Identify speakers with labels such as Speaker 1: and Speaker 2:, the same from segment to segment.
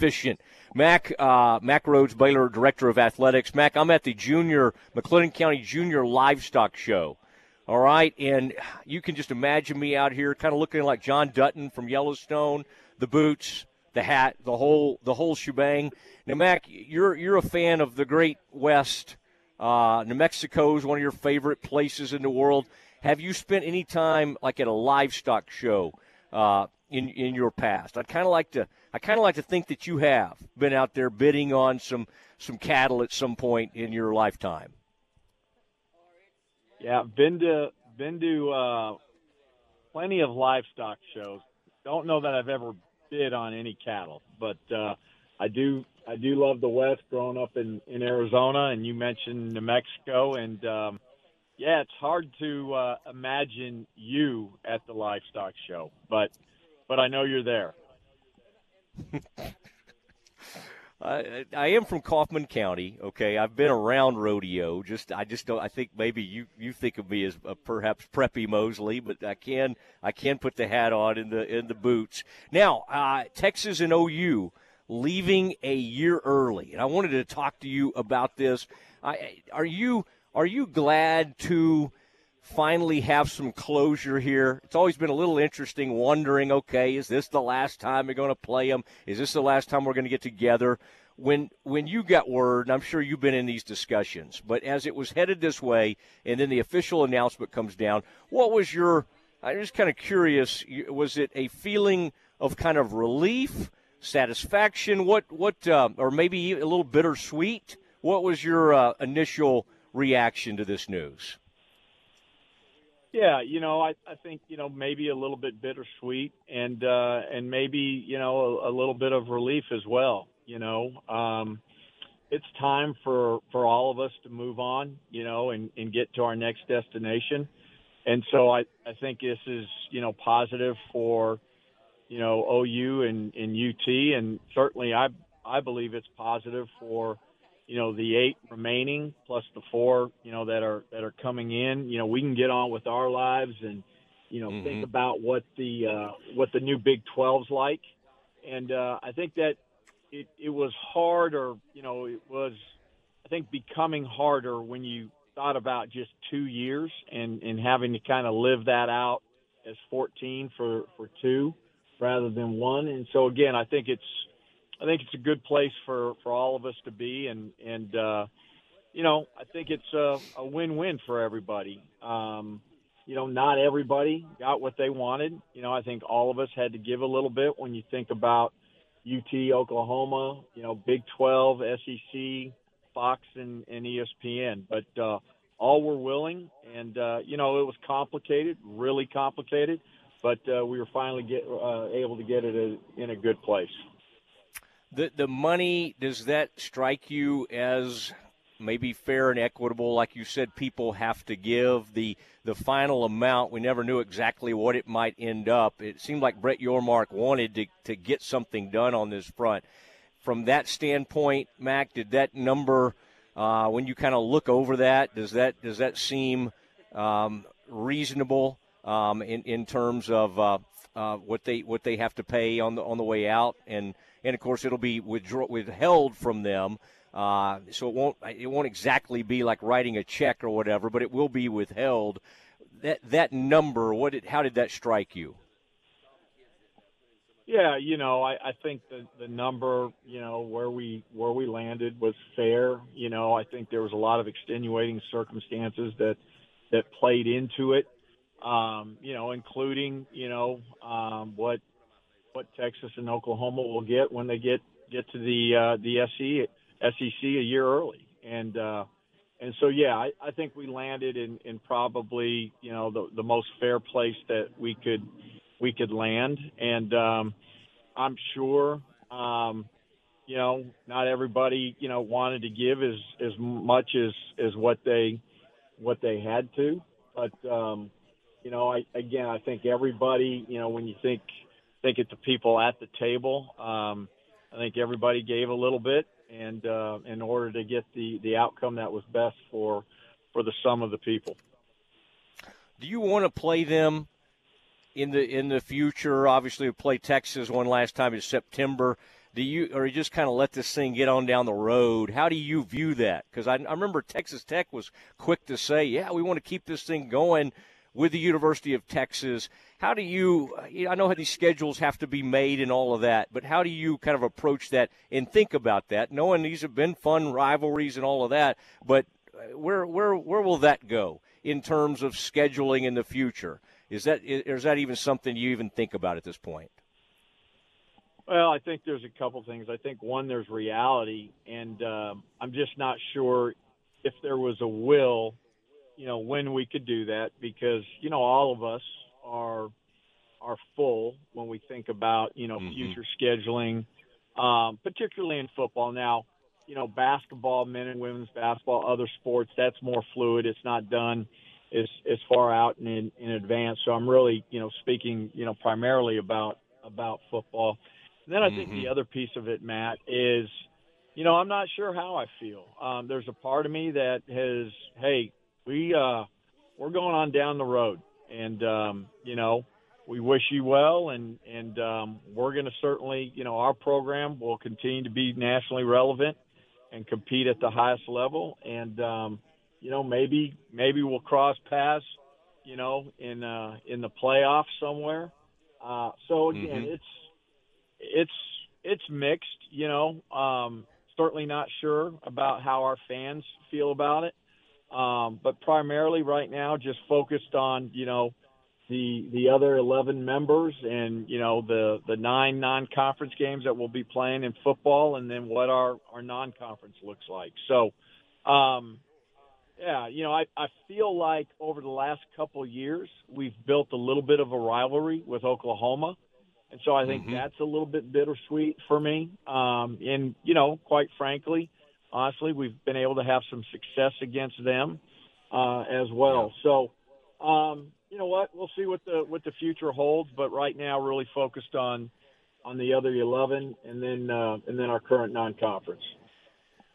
Speaker 1: efficient. Mack uh, Mack Rhoades, Baylor Director of Athletics. Mack, I'm at the Junior McLennan County Junior Livestock Show. All right, and you can just imagine me out here, kind of looking like John Dutton from Yellowstone, the boots, the hat, the whole the whole shebang. Now, Mack, you're you're a fan of the Great West. Uh, New Mexico is one of your favorite places in the world. Have you spent any time like at a livestock show uh, in in your past? I'd kind of like to I kind of like to think that you have been out there bidding on some some cattle at some point in your lifetime.
Speaker 2: Yeah, been to been to uh, plenty of livestock shows. Don't know that I've ever bid on any cattle, but uh, I do I do love the West. Growing up in in Arizona, and you mentioned New Mexico, and um, yeah, it's hard to uh, imagine you at the livestock show, but but I know you're there.
Speaker 1: I, I am from Kaufman County. Okay, I've been around rodeo. Just I just don't. I think maybe you, you think of me as a, perhaps preppy Mosley, but I can I can put the hat on in the in the boots. Now uh, Texas and OU leaving a year early, and I wanted to talk to you about this. I, are you are you glad to? finally have some closure here. It's always been a little interesting wondering, okay, is this the last time we're going to play them? Is this the last time we're going to get together? When when you got word, and I'm sure you've been in these discussions, but as it was headed this way and then the official announcement comes down, what was your I'm just kind of curious, was it a feeling of kind of relief, satisfaction, what what uh, or maybe a little bittersweet? What was your uh, initial reaction to this news?
Speaker 2: Yeah, you know, I, I think you know maybe a little bit bittersweet, and uh, and maybe you know a, a little bit of relief as well. You know, um, it's time for for all of us to move on. You know, and and get to our next destination. And so I I think this is you know positive for you know OU and and UT, and certainly I I believe it's positive for you know the eight remaining plus the four you know that are that are coming in you know we can get on with our lives and you know mm-hmm. think about what the uh, what the new Big 12's like and uh, I think that it it was hard or you know it was I think becoming harder when you thought about just two years and and having to kind of live that out as 14 for for two rather than one and so again I think it's I think it's a good place for for all of us to be, and and uh, you know I think it's a, a win-win for everybody. Um, you know, not everybody got what they wanted. You know, I think all of us had to give a little bit when you think about UT, Oklahoma, you know, Big 12, SEC, Fox, and, and ESPN. But uh, all were willing, and uh, you know, it was complicated, really complicated, but uh, we were finally get uh, able to get it a, in a good place
Speaker 1: the the money does that strike you as maybe fair and equitable? Like you said people have to give. The the final amount we never knew exactly what it might end up. It seemed like Brett Yormark wanted to, to get something done on this front. From that standpoint Mack did that number uh, when you kind of look over that does that does that seem um, reasonable um, in in terms of uh, uh, what they what they have to pay on the on the way out? And and of course it'll be withdraw, withheld from them. Uh, so it won't it won't exactly be like writing a check or whatever, but it will be withheld. That that number, what did, how did that strike you?
Speaker 2: Yeah, you know, I, I think the the number, you know, where we where we landed was fair. You know, I think there was a lot of extenuating circumstances that that played into it. Um, you know, including you know um, what what Texas and Oklahoma will get when they get get to the uh, the SEC SEC a year early, and uh, and so yeah, I, I think we landed in, in probably you know the the most fair place that we could we could land, and um, I'm sure um, you know not everybody you know wanted to give as as much as as what they what they had to, but um, you know I again I think everybody you know when you think think it's the people at the table. Um, I think everybody gave a little bit, and uh, in order to get the the outcome that was best for for the sum of the people.
Speaker 1: Do you want to play them in the in the future? Obviously, we played Texas one last time in September. Do you or you just kind of let this thing get on down the road? How do you view that? Because I, I remember Texas Tech was quick to say, "Yeah, we want to keep this thing going." With the University of Texas. How do you, I know how these schedules have to be made and all of that, but how do you kind of approach that and think about that, knowing these have been fun rivalries and all of that, but where, where, where will that go in terms of scheduling in the future? Is that, is that even something you even think about at this point?
Speaker 2: Well, I think there's a couple things. I think one, there's reality, and um, I'm just not sure if there was a will you know, when we could do that because, you know, all of us are are full when we think about, you know, mm-hmm. future scheduling, um, particularly in football. Now, you know, basketball, men and women's basketball, other sports, that's more fluid. It's not done as as far out and in in advance. So I'm really, you know, speaking, you know, primarily about about football. And then I mm-hmm. think the mm-hmm. other piece of it, Matt, is, you know, I'm not sure how I feel. Um, there's a part of me that has, hey, we uh, we're going on down the road, and um, you know we wish you well, and and um, we're going to certainly you know our program will continue to be nationally relevant and compete at the highest level, and um, you know maybe maybe we'll cross paths, you know in uh, in the playoffs somewhere. Uh, so again, mm-hmm. it's it's it's mixed, you know. Um, certainly not sure about how our fans feel about it. Um, but primarily right now, just focused on you know the the other 11 members and you know the the nine non-conference games that we'll be playing in football, and then what our our non-conference looks like. So, um, yeah, you know, I I feel like over the last couple of years we've built a little bit of a rivalry with Oklahoma. And so I think mm-hmm. that's a little bit bittersweet for me. Um, and, you know, quite frankly, honestly, we've been able to have some success against them uh, as well. So, um, you know what? We'll see what the what the future holds. But right now, really focused on on the other 11, and then uh, and then our current non-conference.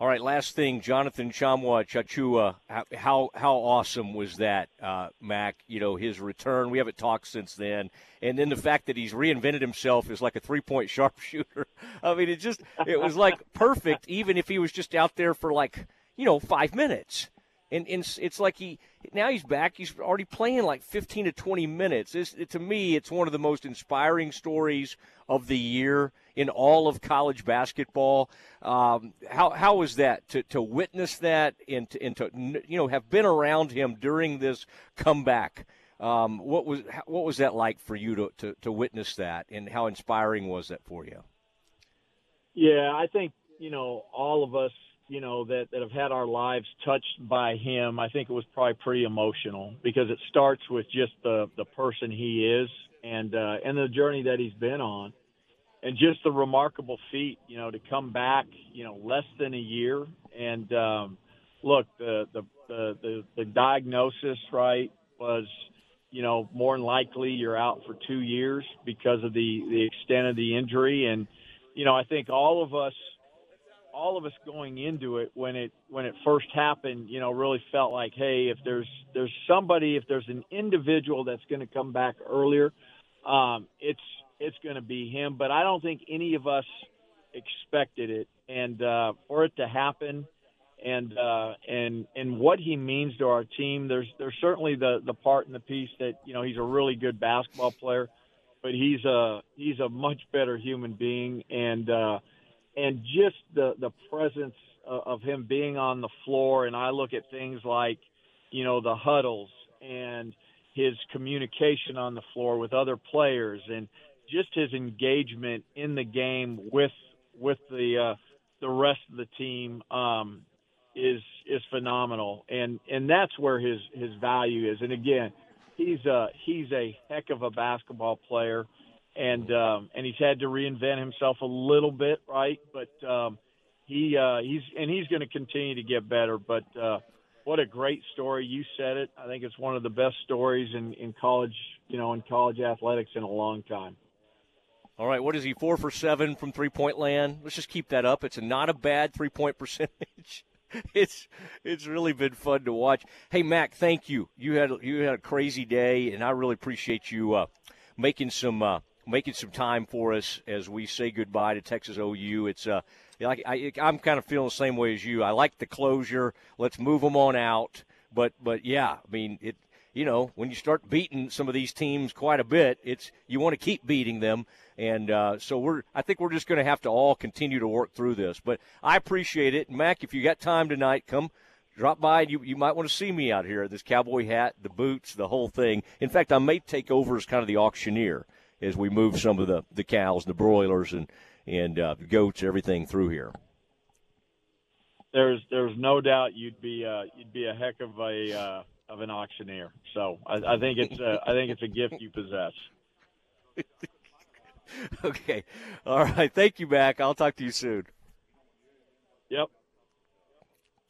Speaker 1: All right, last thing, Jonathan Tchamwa Tchatchoua. How how awesome was that, uh, Mack? You know his return. We haven't talked since then, and then the fact that he's reinvented himself as like a three point sharpshooter. I mean, it just it was like perfect, even if he was just out there for like you know five minutes and, and it's like he now he's back. He's already playing like 15 to 20 minutes. It, to me, it's one of the most inspiring stories of the year in all of college basketball. Um, how how was that to, to witness that and to, and to you know have been around him during this comeback? Um, what was what was that like for you to, to, to witness that, and how inspiring was that for you?
Speaker 2: Yeah, I think you know all of us you know that that have had our lives touched by him i think it was probably pretty emotional because it starts with just the the person he is and uh and the journey that he's been on. And just the remarkable feat you know to come back you know less than a year and um look the the the the, the diagnosis right was you know more than likely you're out for 2 years because of the the extent of the injury. And you know i think all of us all of us going into it when it when it first happened, you know, really felt like, hey, if there's there's somebody, if there's an individual that's going to come back earlier, um, it's it's going to be him. But I don't think any of us expected it, and uh, for it to happen, and uh, and and what he means to our team, there's there's certainly the the part in the piece that you know he's a really good basketball player, but he's a he's a much better human being, and uh, and just the the presence of him being on the floor and I look at things like you know the huddles and his communication on the floor with other players and just his engagement in the game with with the uh, the rest of the team um, is is phenomenal. And and that's where his his value is. And again he's a he's a heck of a basketball player and um, and he's had to reinvent himself a little bit, right? But um, he uh, he's and he's going to continue to get better. But uh, what a great story! You said it. I think it's one of the best stories in, in college, you know, in college athletics in a long time.
Speaker 1: All right, what is he? Four for seven from three point land. Let's just keep that up. It's not a bad three point percentage. it's it's really been fun to watch. Hey Mack, thank you. You had you had a crazy day, and I really appreciate you uh, making some uh, making some time for us as we say goodbye to Texas OU. It's uh, like I, I'm kind of feeling the same way as you. I like the closure. Let's move them on out. But but yeah, I mean it. You know, when you start beating some of these teams quite a bit, it's you want to keep beating them, and uh, so we're. I think we're just going to have to all continue to work through this. But I appreciate it, Mack. If you got time tonight, come drop by. You you might want to see me out here. This cowboy hat, the boots, the whole thing. In fact, I may take over as kind of the auctioneer as we move some of the the cows, the broilers, and and uh, goats, everything through here.
Speaker 2: There's there's no doubt you'd be uh, you'd be a heck of a uh, of an auctioneer. So I, I think it's a, I think it's a gift you possess.
Speaker 1: okay, all right. Thank you, Mack. I'll talk to you soon.
Speaker 2: Yep.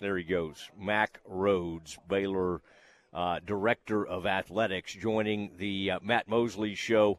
Speaker 1: There he goes, Mack Rhoades, Baylor uh, director of athletics, joining the uh, Matt Mosley show